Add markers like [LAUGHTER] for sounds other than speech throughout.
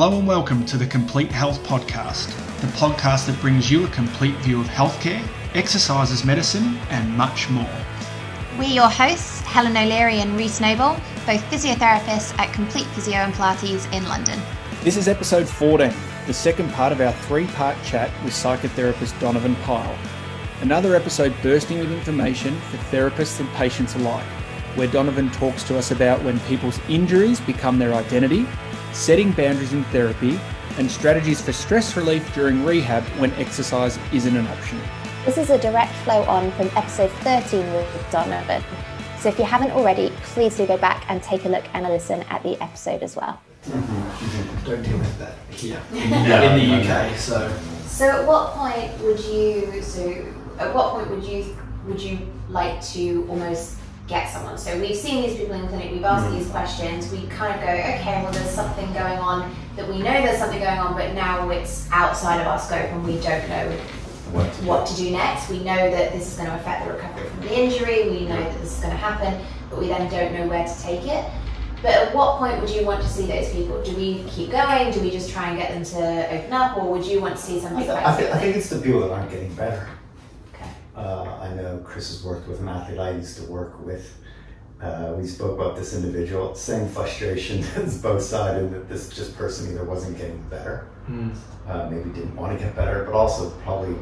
Hello and welcome to the Complete Health Podcast, the podcast that brings you a complete view of healthcare, exercise as medicine, and much more. We're your hosts, Helen O'Leary and Reece Noble, both physiotherapists at Complete Physio and Pilates in London. This is episode 14, the second part of our three part chat with psychotherapist Donovan Pyle. Another episode bursting with information for therapists and patients alike, where Donovan talks to us about when people's injuries become their identity, setting boundaries in therapy, and strategies for stress relief during rehab when exercise isn't an option. This is a direct flow on from episode 13 with Donovan. So if you haven't already, please do go back and take a look and a listen at the episode as well. Mm-hmm. Don't deal with that here in the UK. So. So at what point would you? So at what point would you would you like to almost get someone? So we've seen these people in clinic. We've asked mm. these questions. We kind of go, okay, well, there's something going on that we know there's something going on, but now it's outside of our scope and we don't know what, what to do next. We know that this is going to affect the recovery from the injury, we know that this is going to happen, but we then don't know where to take it. But at what point would you want to see those people? Do we keep going? Do we just try and get them to open up, or would you want to see something? I, th- I, I think it's the people that aren't getting better. Uh, I know Chris has worked with an athlete I used to work with. Uh, we spoke about this individual, same frustration [LAUGHS] as both sides, and that this just person either wasn't getting better, mm. uh, maybe didn't want to get better, but also probably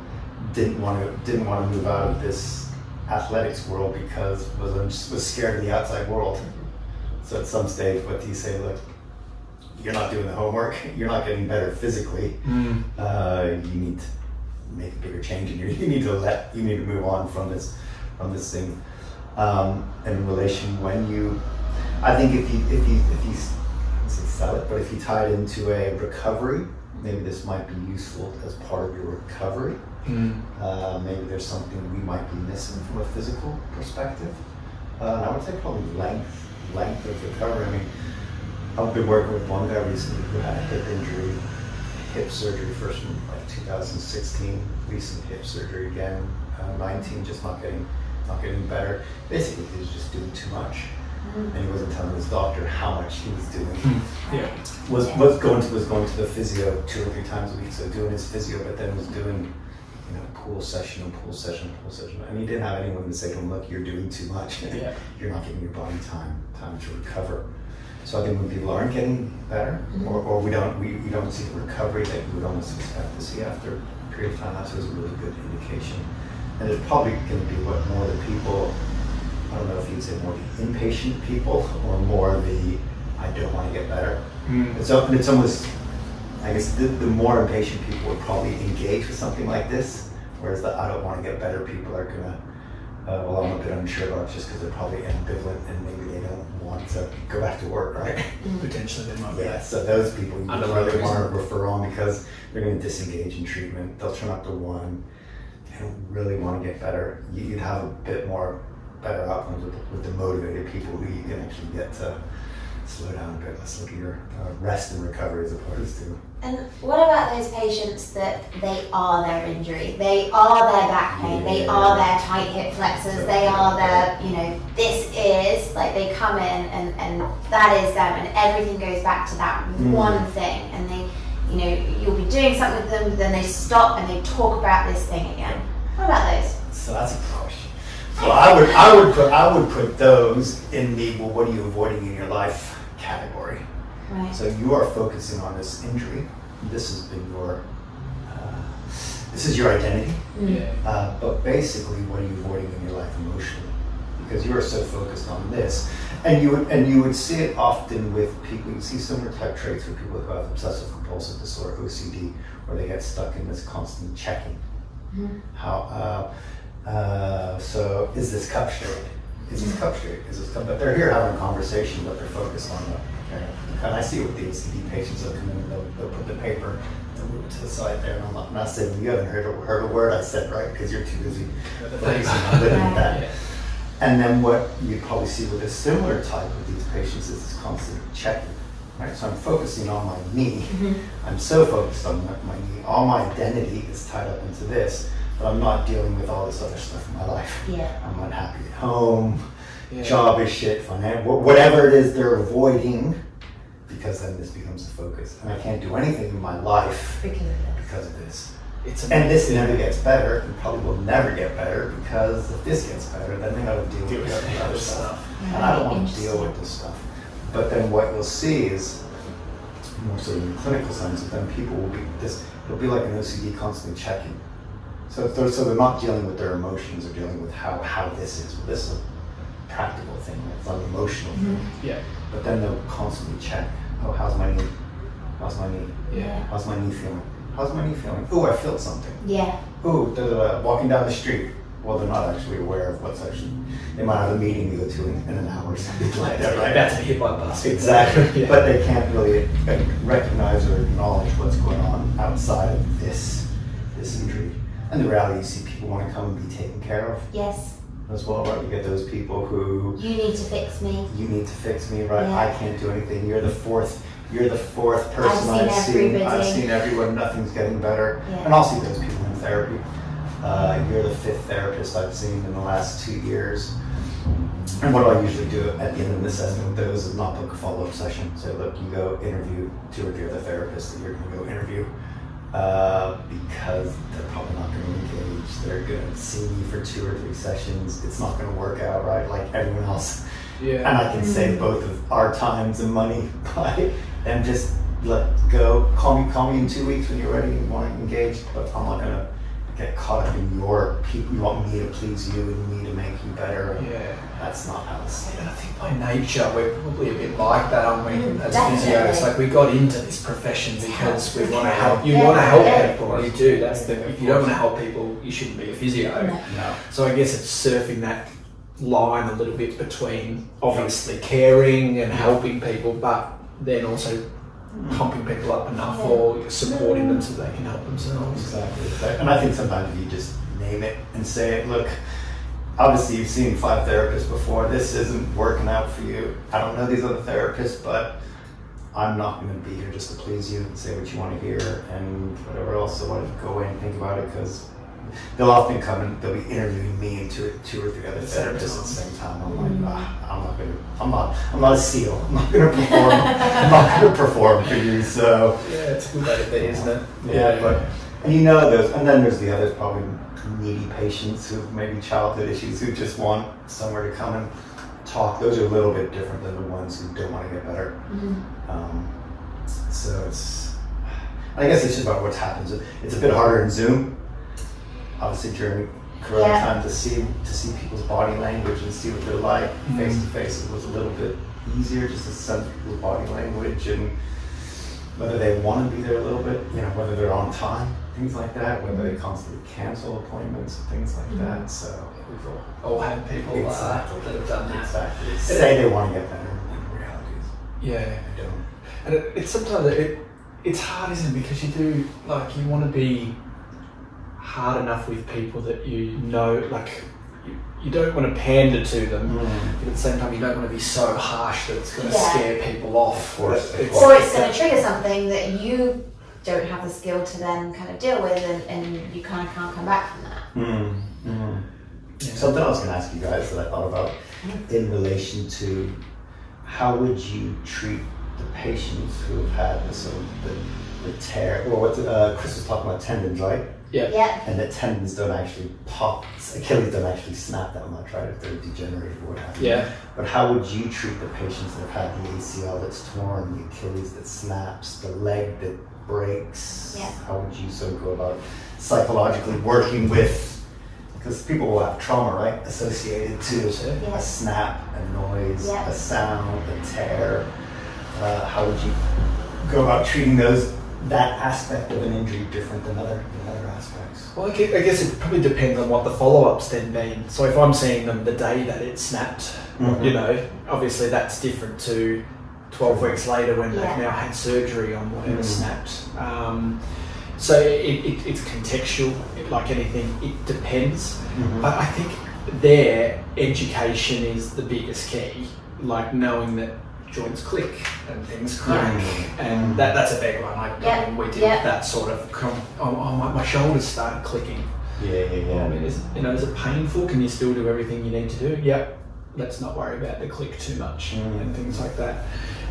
didn't want to didn't want to move out of this athletics world because was was scared of the outside world. So at some stage, what do you say? Look, you're not doing the homework. [LAUGHS] You're not getting better physically. Mm. Uh, you need to make a bigger change, and [LAUGHS] you need to let you need to move on from this from this thing. Um, in relation, when you, I think if you if you if you sell it, but if you tie it into a recovery, maybe this might be useful as part of your recovery. Mm. Uh, maybe there's something we might be missing from a physical perspective. Uh, and I would say probably length, length of recovery. I mean, I've been working with one guy recently who had a hip injury, hip surgery first in 2016, recent hip surgery again, uh, 19, just not getting, not getting better. Basically, he was just doing too much and he wasn't telling his doctor how much he was doing. Hmm. yeah, was was going to was going to the physio two or three times a week, so doing his physio, but then was doing you know pool session and pool session, and pool session, and he didn't have anyone to say to him, "Look, you're doing too much. Yeah. [LAUGHS] you're not giving your body time time to recover." So I think when people aren't getting better, mm-hmm. or, or we don't we, we don't see the recovery that you would almost expect to see after a period of time, that's a really good indication. And it's probably going to be what more the people I don't know if you'd say more the impatient people or more the I don't want to get better. Mm. It's, it's almost, I guess, the, the, more impatient people would probably engage with something like this, whereas the I don't want to get better people are going to, uh, well, I'm a bit unsure about just because they're probably ambivalent and maybe they don't want to go back to work, right? Mm. Potentially they might. Yeah, so those people you really want to refer on because they're going to disengage in treatment. They'll turn up to one. They don't really want to get better. You'd have a bit more better outcomes with, with the motivated people who you can actually get to slow down a bit. Let's look at your uh, rest and recovery as opposed to. And what about those patients that they are their injury? They are their back pain. Yeah. They are their tight hip flexors. They are their, you know, this is like they come in and, and that is them, and everything goes back to that mm. one thing. And they, you know, you'll be doing something with them, then they stop and they talk about this thing again. What about those? So that's a question. Well, I would, I would put, I would put those in the well, what are you avoiding in your life category. Right. So you are focusing on this injury. This has been your, uh, this is your identity. Mm. Uh, but basically, what are you avoiding in your life emotionally? Because you are so focused on this, and you would, and you would see it often with people. You see similar type traits with people who have obsessive compulsive disorder (OCD), where they get stuck in this constant checking. Mm. How. Uh, uh, so is this cup straight? Is this cup straight? Is this cup? But they're here having a conversation, but they're focused on the. And I see with the OCD patients, they'll come in, they'll, they'll put the paper, they'll move it to the side there, and I'm not, not saying you haven't heard a, heard a word I said, right? Because you're too busy living that. Yeah. And then what you probably see with a similar type of these patients is this constant checking. Right, so I'm focusing on my knee. Mm-hmm. I'm so focused on my knee. All my identity is tied up into this but I'm not dealing with all this other stuff in my life. Yeah. I'm unhappy at home, yeah. job is shit, financial, whatever it is they're avoiding, because then this becomes the focus. And I can't do anything in my life Because of this. because of. It's And this never gets better, and probably will never get better because if this gets better, then they gotta deal Deal with with the the other other stuff. stuff. And I don't want to deal with this stuff. But then what you'll see is, more so in the clinical sense, is then people will be this. It'll be like an OCD constantly checking. So they're, so they're not dealing with their emotions; they're dealing with how how this is. Well, this is a practical thing. It's not an emotional mm-hmm. thing. Yeah. But then they'll constantly check. Oh, how's my knee? How's my knee? Yeah. How's my knee feeling? How's my knee feeling? Oh, I felt something. Yeah. Oh, da, da, da, walking down the street. Well, they're not actually aware of what's actually. They might have a meeting to go to in, in an hour or something [LAUGHS] like that, right? About to be hit by bus. Exactly. Yeah. But they can't really recognize or acknowledge what's going on outside of this this injury. And the reality, you see people want to come and be taken care of Yes. as well, right? You get those people who You need to fix me. you need to fix me, right? Yeah. I can't do anything. You're the fourth. You're the fourth person I've I've seen seen. I've seen everyone. Nothing's getting better. Yeah. And I'll see those people in therapy. Uh, you're the fifth therapist I've seen in the last two years. And what do I usually do at the end of an assessment with those is not book a follow-up session. So, look, you go interview two or three other therapists that you're going to go interview uh, because they're probably not going to engage. They're going to see me for two or three sessions. It's not going to work out right like everyone else. Yeah. And I can save both of our times and money [LAUGHS] by them just let go. Call me, call me in two weeks when you're ready and want to engage. But I'm not gonna get caught up in your people. You want me to please you and me to make you better. And Yeah. That's not how this. And I think by nature we're probably a bit like that, aren't we? Mm, As physios, like we got into this profession because we want to help. You Yeah, want to help yeah. people. You do. That's the. If you don't want to help people, you shouldn't be a physio. No. No. So I guess it's surfing that line a little bit between obviously caring and helping people, but then also pumping people up enough or supporting them so they can help themselves. Exactly. exactly. And I think sometimes if you just name it and say it, look, obviously you've seen five therapists before. This isn't working out for you. I don't know these other therapists, but I'm not going to be here just to please you and say what you want to hear and whatever else. So why don't you go away and think about it because they'll often come and they'll be interviewing me and two, two or three other therapists at the same time. I'm like, ah, I'm not going to, I'm not, I'm not a seal. I'm not going [LAUGHS] to perform. I'm not going to perform for you. So Yeah, it's a good way to be, isn't it? yeah, but and you know those, and then there's the others probably needy patients who maybe childhood issues who just want somewhere to come and talk. Those are a little bit different than the ones who don't want to get better. Um, so it's, I guess it's just about what happens. It's a bit harder in Zoom, obviously during Corona Yeah. time to see to see people's body language and see what they're like face to face. It was a little bit easier just to sense people's body language and whether they want to be there a little bit, you know, whether they're on time, things like that, whether they constantly cancel appointments things like that. So We've all, all had people uh, that have done that. exactly, say they want to get better, and the reality is Yeah. they don't. And it, it's sometimes it, it's hard, isn't it? Because you do like you want to be hard enough with people that you know, like you, you don't want to pander to them, but at the same time you don't want to be so harsh that it's going to Yeah. scare people off. Of course, But of it's- Or it's going to trigger something that you don't have the skill to then kind of deal with, and, and you kind of can't come back from that. Mm, mm. Yeah. Something I was going to ask you guys that I thought about in relation to how would you treat the patients who have had the sort of the, the tear, or what uh, Chris was talking about tendons, right? Yeah. Yeah. And the tendons don't actually pop, Achilles don't actually snap that much, right? If they're degenerated or what have you. Yeah. But how would you treat the patients that have had the ACL that's torn, the Achilles that snaps, the leg that breaks? Yeah. How would you so go about psychologically working with? Because people will have trauma, right, associated to Yeah. a snap, a noise, Yeah. a sound, a tear. Uh, how would you go about treating those that aspect of an injury different than other than other aspects? Well, I guess it probably depends on what the follow-ups then been. So if I'm seeing them the day that it snapped, Mhm. you know, obviously that's different to 12 weeks later when Yeah. they've now had surgery on whatever Mhm. snapped. Um, so it, it, it's contextual, it- like anything, it depends. Mhm. But I think there, education is the biggest key, like knowing that joints click and things crack, and that, that's a big one. I, Yeah, I mean, we did yeah. that sort of. Com- oh, oh my, my shoulders started clicking. Yeah, yeah, yeah. I mean, is, you know, is it painful? Can you still do everything you need to do? Yep. let's not worry about the click too much Mm. and things like that.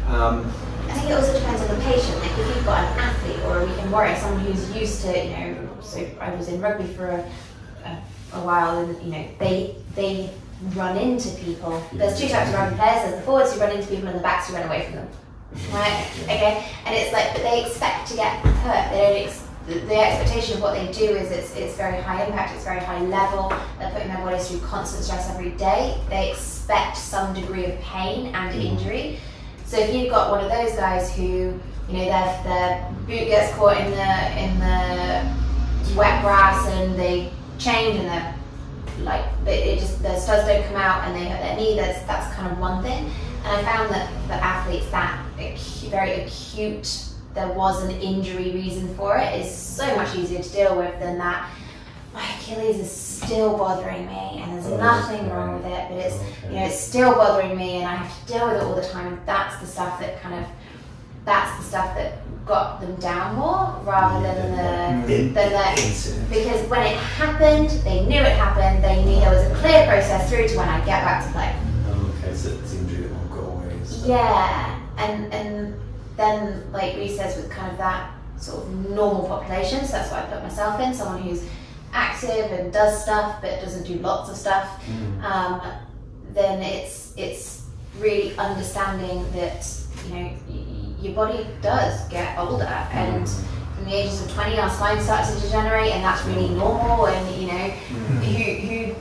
Um, I think it also depends on the patient. Like if you've got an athlete or a weekend warrior, someone who's used to, you know, so I was in rugby for a, a, a while, and you know, they they run into people. There's two types of rugby players. There's the forwards who run into people, and the backs who run away from them. Right? Okay. And it's like, but they expect to get hurt. They don't. Ex- the, the expectation of what they do is it's, it's very high impact, it's very high level. They're putting their bodies through constant stress every day. They expect some degree of pain and mm. injury. So if you've got one of those guys who, you know, their, their boot gets caught in the in the wet grass and they change and they're like it just their studs don't come out and they hurt their knee. That's that's kind of one thing. And I found that for athletes that acu- very acute there was an injury reason for it is so much easier to deal with than that. My Achilles is still bothering me, and there's Oh, nothing wrong with it, but it's Okay. you know it's still bothering me, and I have to deal with it all the time. And that's the stuff that kind of that's the stuff that got them down more rather than the than the because when it happened, they knew it happened. They knew there was a clear process through to when I get back to play. Okay, so it's the injury that won't go away. so- Yeah, and and then like Reece says with kind of that sort of normal population, so that's what I put myself in, someone who's active and does stuff but doesn't do lots of stuff. Mm. Um, then it's it's really understanding that you know your body does get older and mm. from the ages of 20 our spine starts to degenerate and that's really mm. normal and you know mm. who who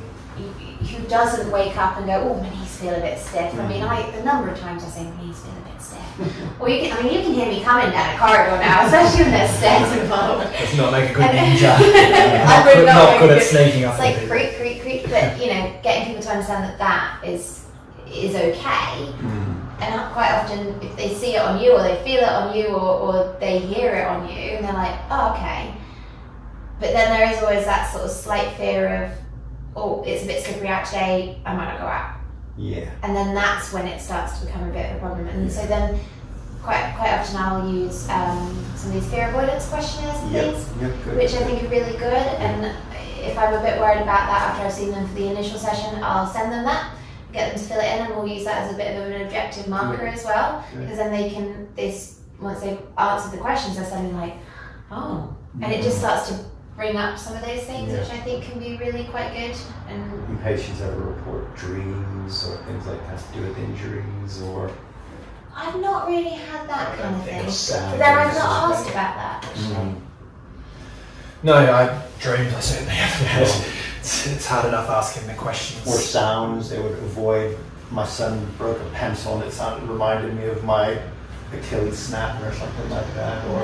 who doesn't wake up and go oh my knees feel a bit stiff. I mean I the number of times I say my knees feel a bit stiff. Or you can I mean you can hear me coming down a corridor now especially when there's stairs involved. Let's not make a good ninja. [LAUGHS] Not good, not not make good at sneaking up it's like creak, creak, creak, but you know, getting people to understand that that is is okay. And quite often, if they see it on you, or they feel it on you, or, or they hear it on you, and they're like, oh, okay. But then there is always that sort of slight fear of, oh, it's a bit slippery today, I might not go out. Yeah. And then that's when it starts to become a bit of a problem. And so then, quite quite often, I'll use um, some of these fear avoidance questionnaires and Yep. things Yep. Good. which I think are really good. And if I'm a bit worried about that after I've seen them for the initial session, I'll send them that, get them to fill it in, and we'll use that as a bit of an objective marker as well, Good. because then they can this once they've answered the questions, they're suddenly like, oh, and it just starts to bring up some of those things, Yeah. which I think can be really quite good. And Do patients ever report dreams or things like that to do with injuries or? I've not really had that kind of thing. But then I've not asked about that actually. Mm. No, I dreams I certainly haven't had. It's, it's hard enough asking the questions. Or sounds they would avoid. My son broke a pencil and it sounded reminded me of my Achilles snap or something like that. Or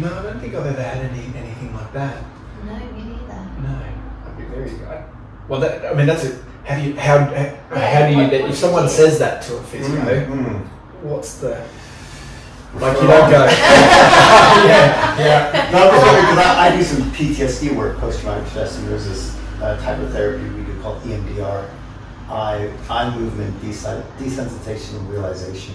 No, No, I don't think I've ever had any anything like that. no, me neither. No, I'd be very. I, well, that, I mean, that's it. How do you how how, how do you what- what if do someone you says that to a physio? Mm. What's the like? You don't go. [LAUGHS] yeah, yeah. No, because I, I do some PTSD work, post-traumatic stress, and there's this uh, type of therapy we do called EMDR, eye, eye movement desensitization and realization,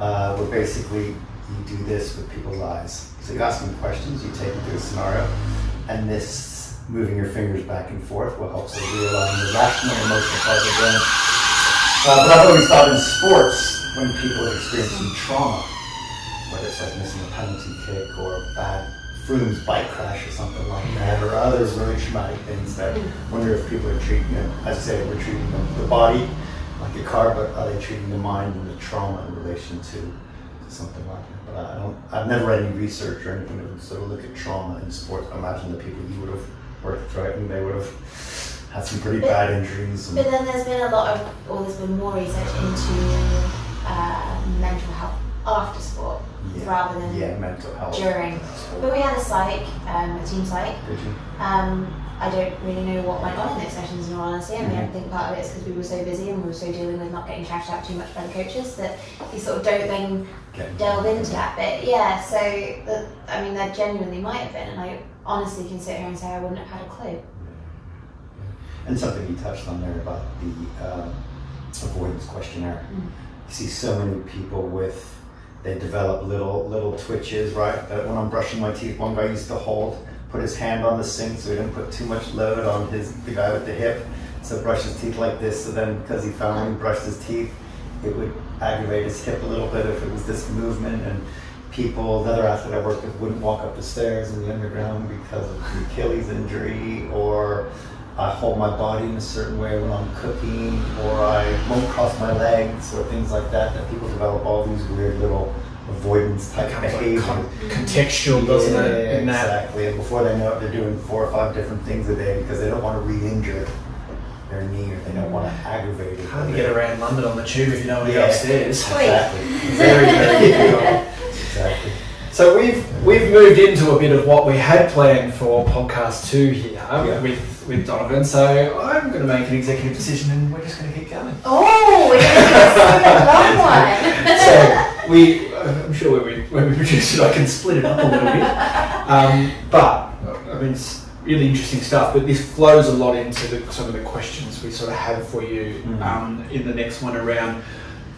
uh, where basically you do this with people's eyes. So you ask them questions, you take them through a scenario, and this moving your fingers back and forth will help them realign the rational and emotional part of the brain. Uh, but I've always thought in sports, when people are experiencing trauma, whether it's like missing a penalty kick or a bad Froome's bike crash or something like that, or other really traumatic things that wonder if people are treating it, as I say, we're treating the, the body like a car, but are they treating the mind and the trauma in relation to, to something like that? But I don't, I've never read any research or anything that would sort of look at trauma in sports. I imagine the people you would have worked and they would have had some pretty But- bad injuries. But then there's been a lot of, or there's been more research into uh, mental health after sport yeah, rather than yeah, mental health. during. But we had a psych, um, a team psych. Did you? Um, I don't really know what went on in those sessions in all honesty. I mean, I think part of it is because we were so busy and we were so dealing with not getting shouted out too much by the coaches that you sort of don't then Okay. delve into that bit. Yeah, so the, I mean, there genuinely might have been, and I honestly can sit here and say I wouldn't have had a clue. And something you touched on there about the uh, avoidance questionnaire. Mm. You see so many people with they develop little little twitches, right? When I'm brushing my teeth, one guy used to hold, put his hand on the sink so he didn't put too much load on his the guy with the hip. So brush his teeth like this. So then, because he found he brushed his teeth, it would aggravate his hip a little bit if it was this movement. And people, another athlete I worked with, wouldn't walk up the stairs in the underground because of the Achilles injury, or I hold my body in a certain way when I'm cooking, or I won't cross my legs, or things like that. That people develop all these weird little avoidance type Becomes like behaviors. con- contextual, doesn't yeah, it? In that. exactly. And before they know it, they're doing four or five different things a day because they don't want to re-injure their knee or they don't want to aggravate it. Hard to get around London on the tube if you know where to go Yeah. upstairs. Exactly. Very, very difficult. [LAUGHS] exactly. So we've we've moved into a bit of what we had planned for podcast two here Yeah. with with Donovan. So I'm going to make an executive decision, and we're just going to keep going. Oh, we're going to do a [LAUGHS] long one. so we, I'm sure when we when we produce it, I can split it up a little bit. Um, but I mean, it's really interesting stuff. But this flows a lot into the, some of the questions we sort of have for you Mhm. um, in the next one around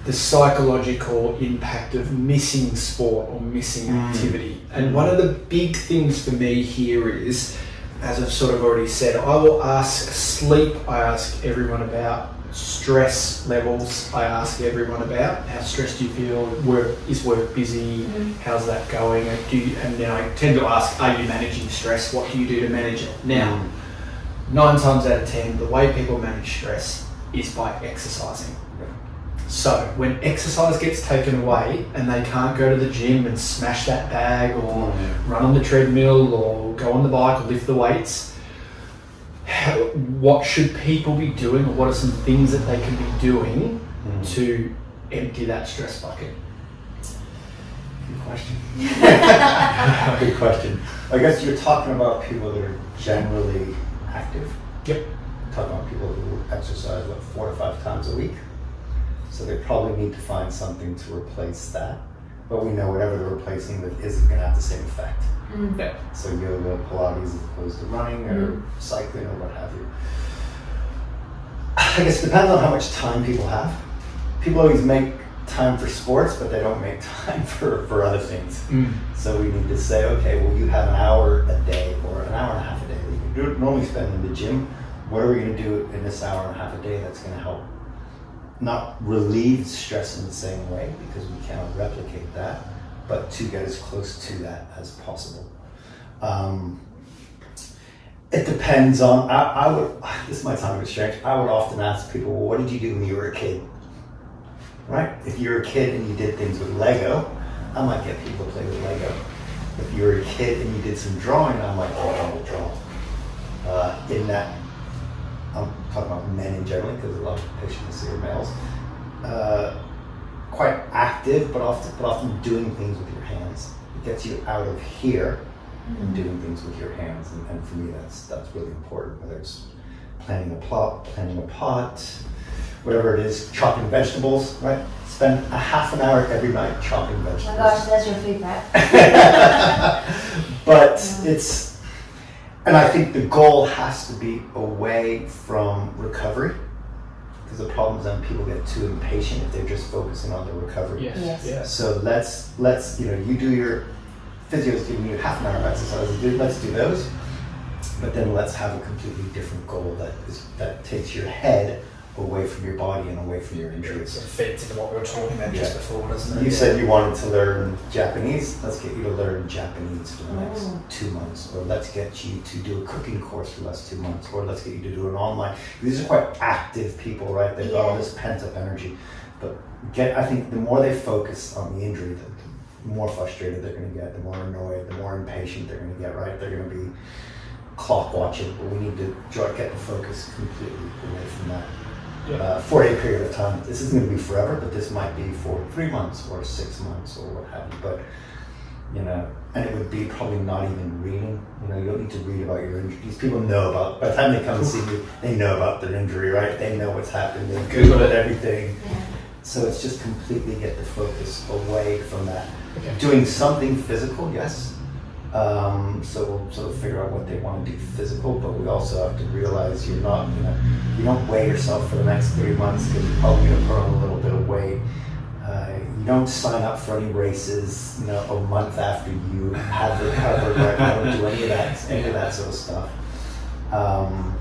the psychological impact of missing sport or missing Mm. activity. And mm. one of the big things for me here is, as I've sort of already said, I will ask sleep. I ask everyone about stress levels. I ask everyone about how stressed you feel. Work is work busy? Mm. How's that going? And Do you, and then I tend to ask, are you managing stress? What do you do to manage it? Now, mm. nine times out of ten, the way people manage stress is by exercising. So when exercise gets taken away and they can't go to the gym and smash that bag or run on the treadmill or go on the bike or lift the weights, how, what should people be doing or what are some things that they can be doing Mm. to empty that stress bucket? Good question. [LAUGHS] Good question. I guess you're talking about people that are generally active. Yep. Talking about people who exercise what four to five times a week. So they probably need to find something to replace that. But we know whatever they're replacing with isn't going to have the same effect. Yeah. So yoga, Pilates, as opposed to running or cycling or what have you. I guess it depends on how much time people have. People always make time for sports, but they don't make [LAUGHS] time for, for other things. Mm. So we need to say, okay, well, you have an hour a day or an hour and a half a day that you normally spend in the gym. What are we going to do in this hour and a half a day that's going to help not relieve stress in the same way because we cannot replicate that, but to get as close to that as possible. Um, it depends on. I, I would. [SIGHS] This might sound a bit strange. I would often ask people, "Well, what did you do when you were a kid?" Right? If you were a kid and you did things with Lego, I might get people to play with Lego. If you were a kid and you did some drawing, I might get them to draw. Uh, in that, I'm talking about men in general because a lot of patients here are males. Uh, quite active, but often, but often doing things with your hands. It gets you out of here and doing things with your hands. And, and for me, that's that's really important. Whether it's planting a plot, planting a pot, whatever it is, chopping vegetables. Right? Spend a half an hour every night chopping Oh vegetables. my gosh, there's your food prep. [LAUGHS] but it's, and I think the goal has to be away from recovery. Because the problem is then people get too impatient if they're just focusing on the recovery. Yes. Yes. Yes. So let's let's you know you do your physio's giving you half an hour of exercises. Let's do those, but then let's have a completely different goal that is that takes your head away from your body and away from your It injuries. sort of fits into what we were talking about just before, doesn't it? You said you wanted to learn Japanese. Let's get you to learn Japanese for the next Oh. two months, or let's get you to do a cooking course for the last two months, or let's get you to do an online. These are quite active people, right? They've got all this pent up energy, but get. I think the more they focus on the injury, the, the more frustrated they're going to get, the more annoyed, the more impatient they're going to get. Right? They're going to be clock watching, but we need to draw, get the focus completely away from that Yeah. uh, for a period of time. This isn't going to be forever, but this might be for three months or six months or what have you. But you know, and it would be probably not even reading. You know, you don't need to read about your injury. These people know about. By the time they come and see you, they know about their injury, right? They know what's happened. They Google Google it. everything. So it's just completely get the focus away from that. Okay. Doing something physical, yes. Um, so we'll sort of figure out what they want to do physical, but we also have to realize you're not, you know, you don't weigh yourself for the next three months because you're probably going to put on a little bit of weight. Uh, you don't sign up for any races, you know, a month after you have recovered. Right? I don't do any of that, any of that sort of stuff. Um,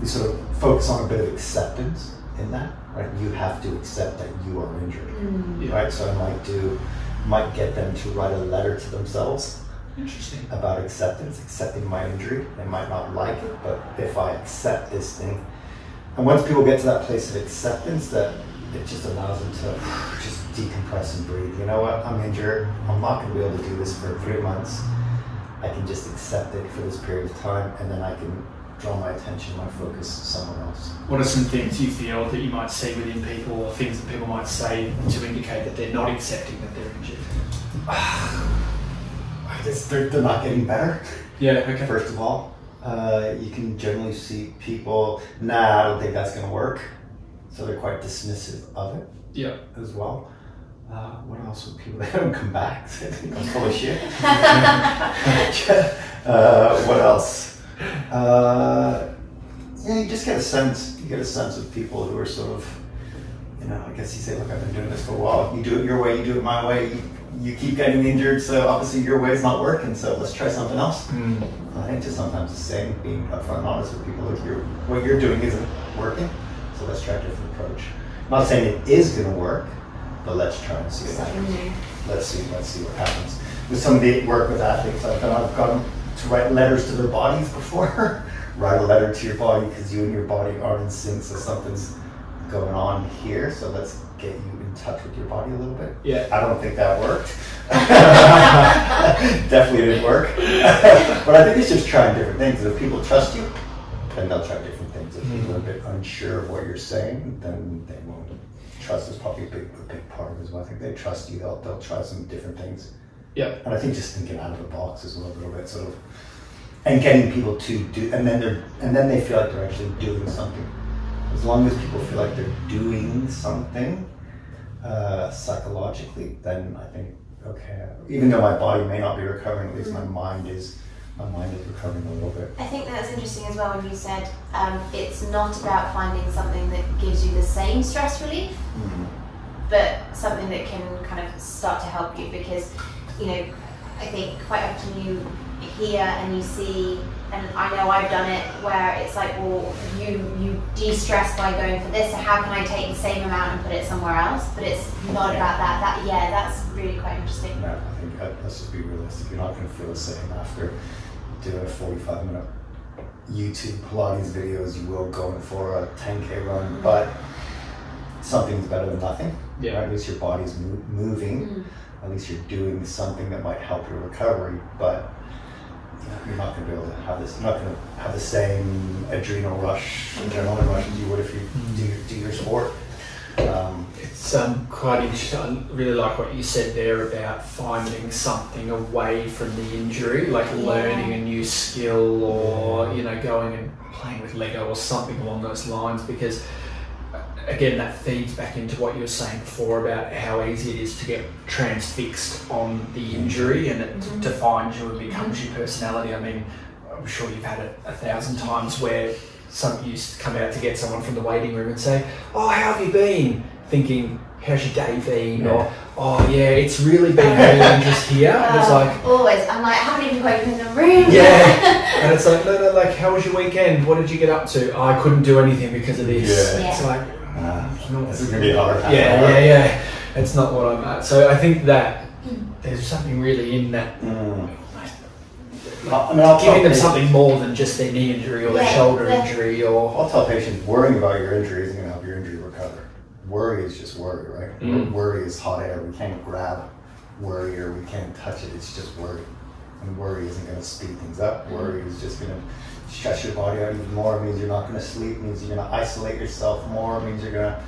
we sort of focus on a bit of acceptance in that, right? You have to accept that you are injured, Yeah. right? So I might do, might get them to write a letter to themselves Interesting. about acceptance, accepting my injury. They might not like it, but if I accept this thing, and once people get to that place of acceptance, that it just allows them to just decompress and breathe. You know what? I'm injured. I'm not going to be able to do this for three months. I can just accept it for this period of time, and then I can draw my attention, my focus somewhere else. What are some things you feel that you might see within people, or things that people might say to indicate that they're not accepting that they're injured? [SIGHS] [SIGHS] I they're, they're not getting better. Yeah. Okay. First of all, uh, you can generally see people, nah, I don't think that's going to work. So they're quite dismissive of it Yeah. as well. Uh, what else would people, [LAUGHS] they don't come back. They think I'm full of shit. [LAUGHS] [LAUGHS] uh, what else? Uh, yeah, you just get a sense, you get a sense of people who are sort of, you know, I guess you say, look, I've been doing this for a while. You do it your way, you do it my way. You, you keep getting injured, so obviously your way is not working, so let's try something else. Mm. I think just sometimes the same, being upfront and honest with people, look, you're, what you're doing isn't working, so let's try a different approach. I'm not saying it is going to work, but let's try and see what Something happens. new. Let's see, let's see what happens. With some of the work with athletes I've done, I've got them to write letters to their bodies [LAUGHS] before. [LAUGHS] write a letter to your body because you and your body aren't in sync, so something's going on here. So let's get you in touch with your body a little bit. Yeah. I don't think that worked. [LAUGHS] Definitely didn't work. [LAUGHS] but I think it's just trying different things. If people trust you, then they'll try different things. If people are a mm-hmm. bit unsure of what you're saying, then they won't. Trust is probably a big, a big part of it as well. I think they trust you. They'll, they'll try some different things. Yeah. And I think just thinking out of the box as well a little bit, sort of, and getting people to do, and then they're, and then they feel like they're actually doing something. As long as people feel like they're doing something uh, psychologically, then I think okay. Even though my body may not be recovering, at least my mind is, my mind is recovering a little bit. I think that's interesting as well when you said um, it's not about finding something that gives you the same stress relief, but something that can kind of start to help you because, you know, I think quite often you hear and you see, and I know I've done it where it's like, well, you you de-stress by going for this, so how can I take the same amount and put it somewhere else? But it's not about that. That yeah, that's really quite interesting. No, I think that, let's just be realistic. You're not going to feel the same after doing a 45 minute YouTube Pilates video as you will going for a 10k run, but something's better than nothing. Yeah. Right? At least your body's mo- moving. Mm. At least you're doing something that might help your recovery, but you know, you're not going to be able to have this. You're not going to have the same adrenal rush, adrenaline rush as you would if you do your, do your sport. Um, It's um, quite interesting. I really like what you said there about finding something away from the injury, like Yeah. learning a new skill or, you know, going and playing with Lego or something along those lines because, again, that feeds back into what you were saying before about how easy it is to get transfixed on the injury and it mm-hmm. defines you and becomes your personality. I mean, I'm sure you've had it a thousand times where some you s- come out to get someone from the waiting room and say, "Oh, how have you been?" Thinking, "How's your day been?" Or, "Oh, yeah, it's really been [LAUGHS] more than just here." And it's Oh, like, always, I'm like, how many people are in the room? yeah, [LAUGHS] and it's like, no, no, like, how was your weekend? What did you get up to? "Oh, I couldn't do anything because of this. Yeah. It's like, uh, it's not- this is going to be hard. yeah, yeah, yeah. It's not what I'm at. So I think that there's something really in that Mm. I mean, I'll giving them patients- something more than just their knee injury or their Yeah, shoulder yeah. injury or I'll tell patients worrying about your injury isn't going to help your injury recover. Worry is just worry, right? Mm. Worry is hot air. We can't grab worry or we can't touch it. It's just worry. And worry isn't going to speed things up. Worry is just going to stress your body out even more. Means you're not going to sleep. Means you're going to isolate yourself more. Means you're going to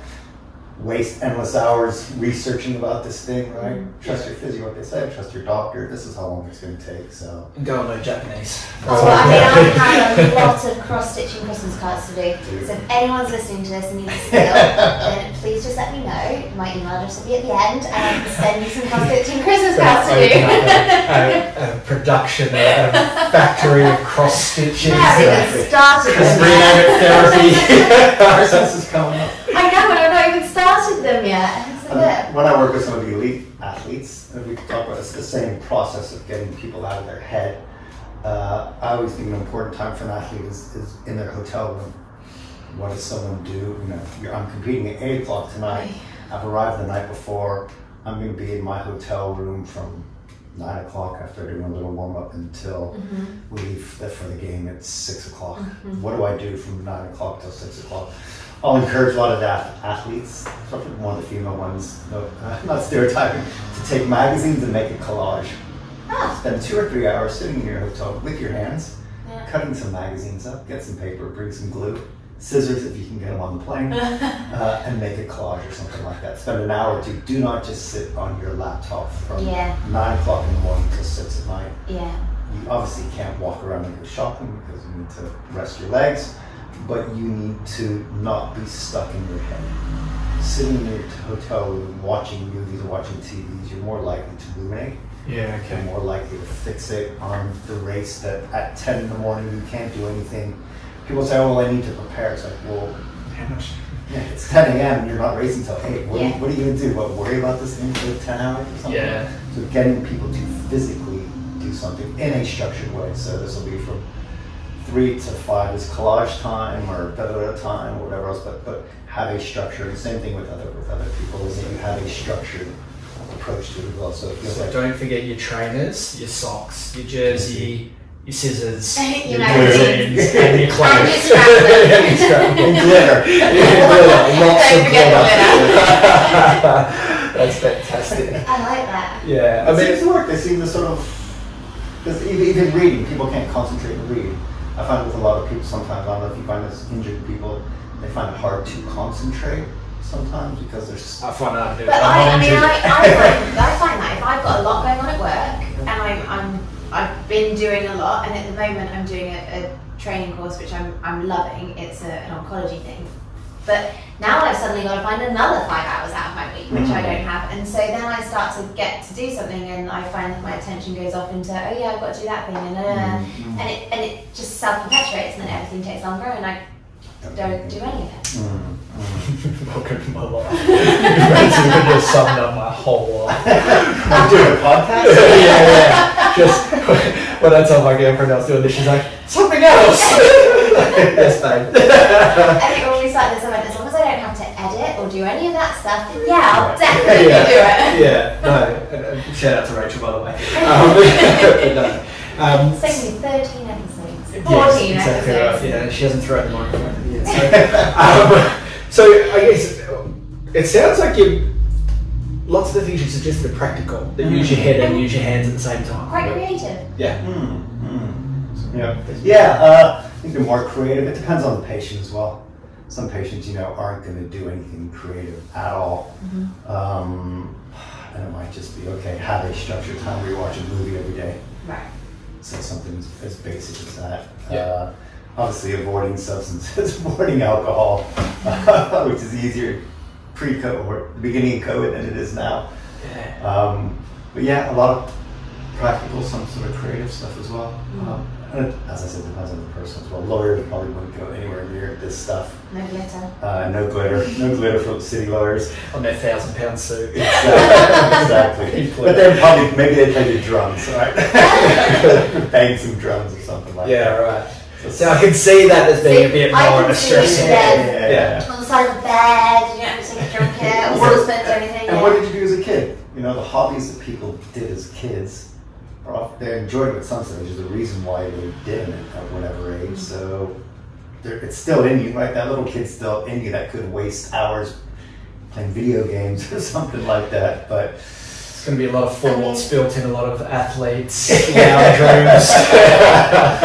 waste endless hours researching about this thing, right? Mm-hmm. Trust your physio, like they say. Trust your doctor. This is how long it's going to take. So. go and learn Japanese. Oh, I mean, I have a [LAUGHS] lot of cross-stitching Christmas cards to do. So if anyone's listening to this and needs a skill, [LAUGHS] then please just let me know. My email address will be at the end, and I can send you some cross-stitching [LAUGHS] Christmas cards to Open do. a, a, a production, a, a factory of cross stitching. I haven't even started them it therapy. Christmas is coming up. I know, and I've not even yet. It's when I work with some of the elite athletes, and we talk about it's the same process of getting people out of their head. Uh, I always think an important time for an athlete is, is in their hotel room. what does someone do? You know, you're- I'm competing at eight o'clock tonight. I've arrived the night before. I'm going to be in my hotel room from nine o'clock after doing a little warm up until we leave for the game at six o'clock. What do I do from nine o'clock till six o'clock? I'll encourage a lot of the athletes, especially more of the female ones, no, uh, [LAUGHS] not stereotyping, to take magazines and make a collage. Ah. Spend two or three hours sitting in your hotel with your hands, Yeah. cutting some magazines up, get some paper, bring some glue, scissors if you can get them on the plane, [LAUGHS] uh, and make a collage or something like that. Spend an hour or two. Do not just sit on your laptop from Yeah. nine o'clock in the morning till six at night. Yeah. You obviously can't walk around and go shopping because you need to rest your legs, but you need to not be stuck in your head. Sitting in your hotel room watching movies or watching TVs, you're more likely to ruminate. Yeah, You're okay. more likely to fixate on the race that at 10 in the morning you can't do anything. People say, oh, well, I need to prepare. It's like, well, How much? yeah, it's 10 a.m. and you're not racing till 8. What, are, Yeah. you, what are you going to do? What, worry about this thing for 10 hours or something? Yeah. So getting people to physically do something in a structured way. So this will be from 3 to 5 is collage time or da da da time or whatever else, but, but have a structure. And same thing with other, with other people is that you have a structured approach to it as well. So it feels So like don't forget your trainers, your socks, your jersey, your scissors, [LAUGHS] Your your magazines. magazines, and your [LAUGHS] clothes. And your scrapbook. And your scrapbook. and glitter. [LAUGHS] Glitter, Lots Don't of forget glitter. That's fantastic. I like that. Yeah, I It seems mean, to work. They seem to sort of, because even, even reading, people can't concentrate and read. I find with a lot of people sometimes, I don't know if you find this injured people, they find it hard to concentrate sometimes because there's. I find that But. I, I mean. I, I, [LAUGHS] find, I find that if I've got a lot going on at work and I'm, I'm I've been doing a lot, and at the moment I'm doing a, a training course which I'm, I'm loving. It's a, an oncology thing. But now I've suddenly got to find another five hours out of my week, which I Mm. don't have. And so then I start to get to do something, and I find that my attention goes off into, oh yeah, I've got to do that thing, and, uh, Mm, and it and it just self perpetuates, and then everything takes longer, and I don't do any of it. Mm, mm. Welcome to my life. You've basically just summed up my whole life. [LAUGHS] I'm doing a podcast? yeah, yeah. Just [LAUGHS] when I tell my girlfriend I was doing this, she's like, something else. [LAUGHS] yes, babe. And it always like this, I went, as long as I don't have to edit or do any of that stuff, then yeah, I'll definitely yeah. do it. Yeah, [LAUGHS] no. and, uh, Shout out to Rachel, by the way. [LAUGHS] Um, [LAUGHS] no. Um, It's taken me 13 episodes. 14 yes, exactly right. Yeah, she hasn't thrown the microphone yet. So, um, so I guess it sounds like you. Lots of the things you suggested are practical. That use your head and use your hands at the same time. Quite creative. Yeah. Mm, mm. Yeah, yeah. Uh, I think they're more creative. It depends on the patient as well. Some patients, you know, aren't going to do anything creative at all. Um, and it might just be okay. Have a structured time where you watch a movie every day. Right. So something as, as basic as that. Yeah. Uh, obviously, avoiding substances, [LAUGHS] avoiding alcohol, [LAUGHS] which is easier pre-COVID, the beginning of COVID than it is now. Yeah. Um, but yeah, a lot of practical, some sort of creative stuff as well. Um, and as I said, depends on the person as well. Lawyers probably wouldn't go anywhere near this stuff. No glitter. Uh, no glitter, no glitter for city lawyers. On their thousand pound suit. [LAUGHS] Exactly. exactly. But then probably maybe they play the drums, right? [LAUGHS] Bang some drums or something like Yeah, that. right. So I can see that as being a bit more can of a stress. that. Yeah. On the side of the bed, you don't have to take a drunk here, or husband or anything. And yeah. what did you do as a kid? You know, the hobbies that people did as kids, they're enjoyed at some stage. is the reason why they did it at whatever age. So it's still in you, right? That little kid's still in you that could waste hours playing video games [LAUGHS] or something like that. But It's going to be a lot of I mean- forts built in, a lot of athletes, [LAUGHS] lounge rooms. a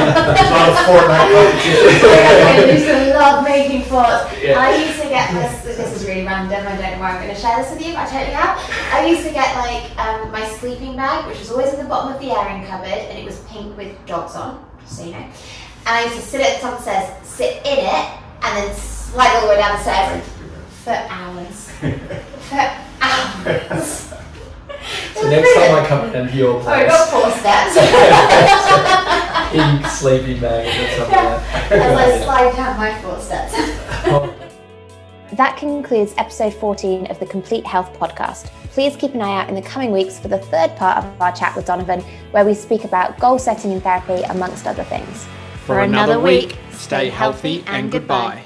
lot of Fortnite competitions. I used to love making forts. Yeah. I used to get this. This is really random. I don't know why I'm going to share this with you, but I totally have. I used to get like um, my sleeping bag, which was always in the bottom of the airing cupboard, and it was pink with dogs on, just so you know. And I used to sit at the top of the stairs, sit in it, and then slide all the way down the stairs for hours. for hours. [LAUGHS] So next time I come into your Oh, I place, got four steps. [LAUGHS] pink sleeping bag or something like [LAUGHS] As I that. slide down my four steps. [LAUGHS] That concludes episode 14 of the Complete Health Podcast. Please keep an eye out in the coming weeks for the third part of our chat with Donovan, where we speak about goal setting in therapy, amongst other things. For another week, stay healthy and goodbye.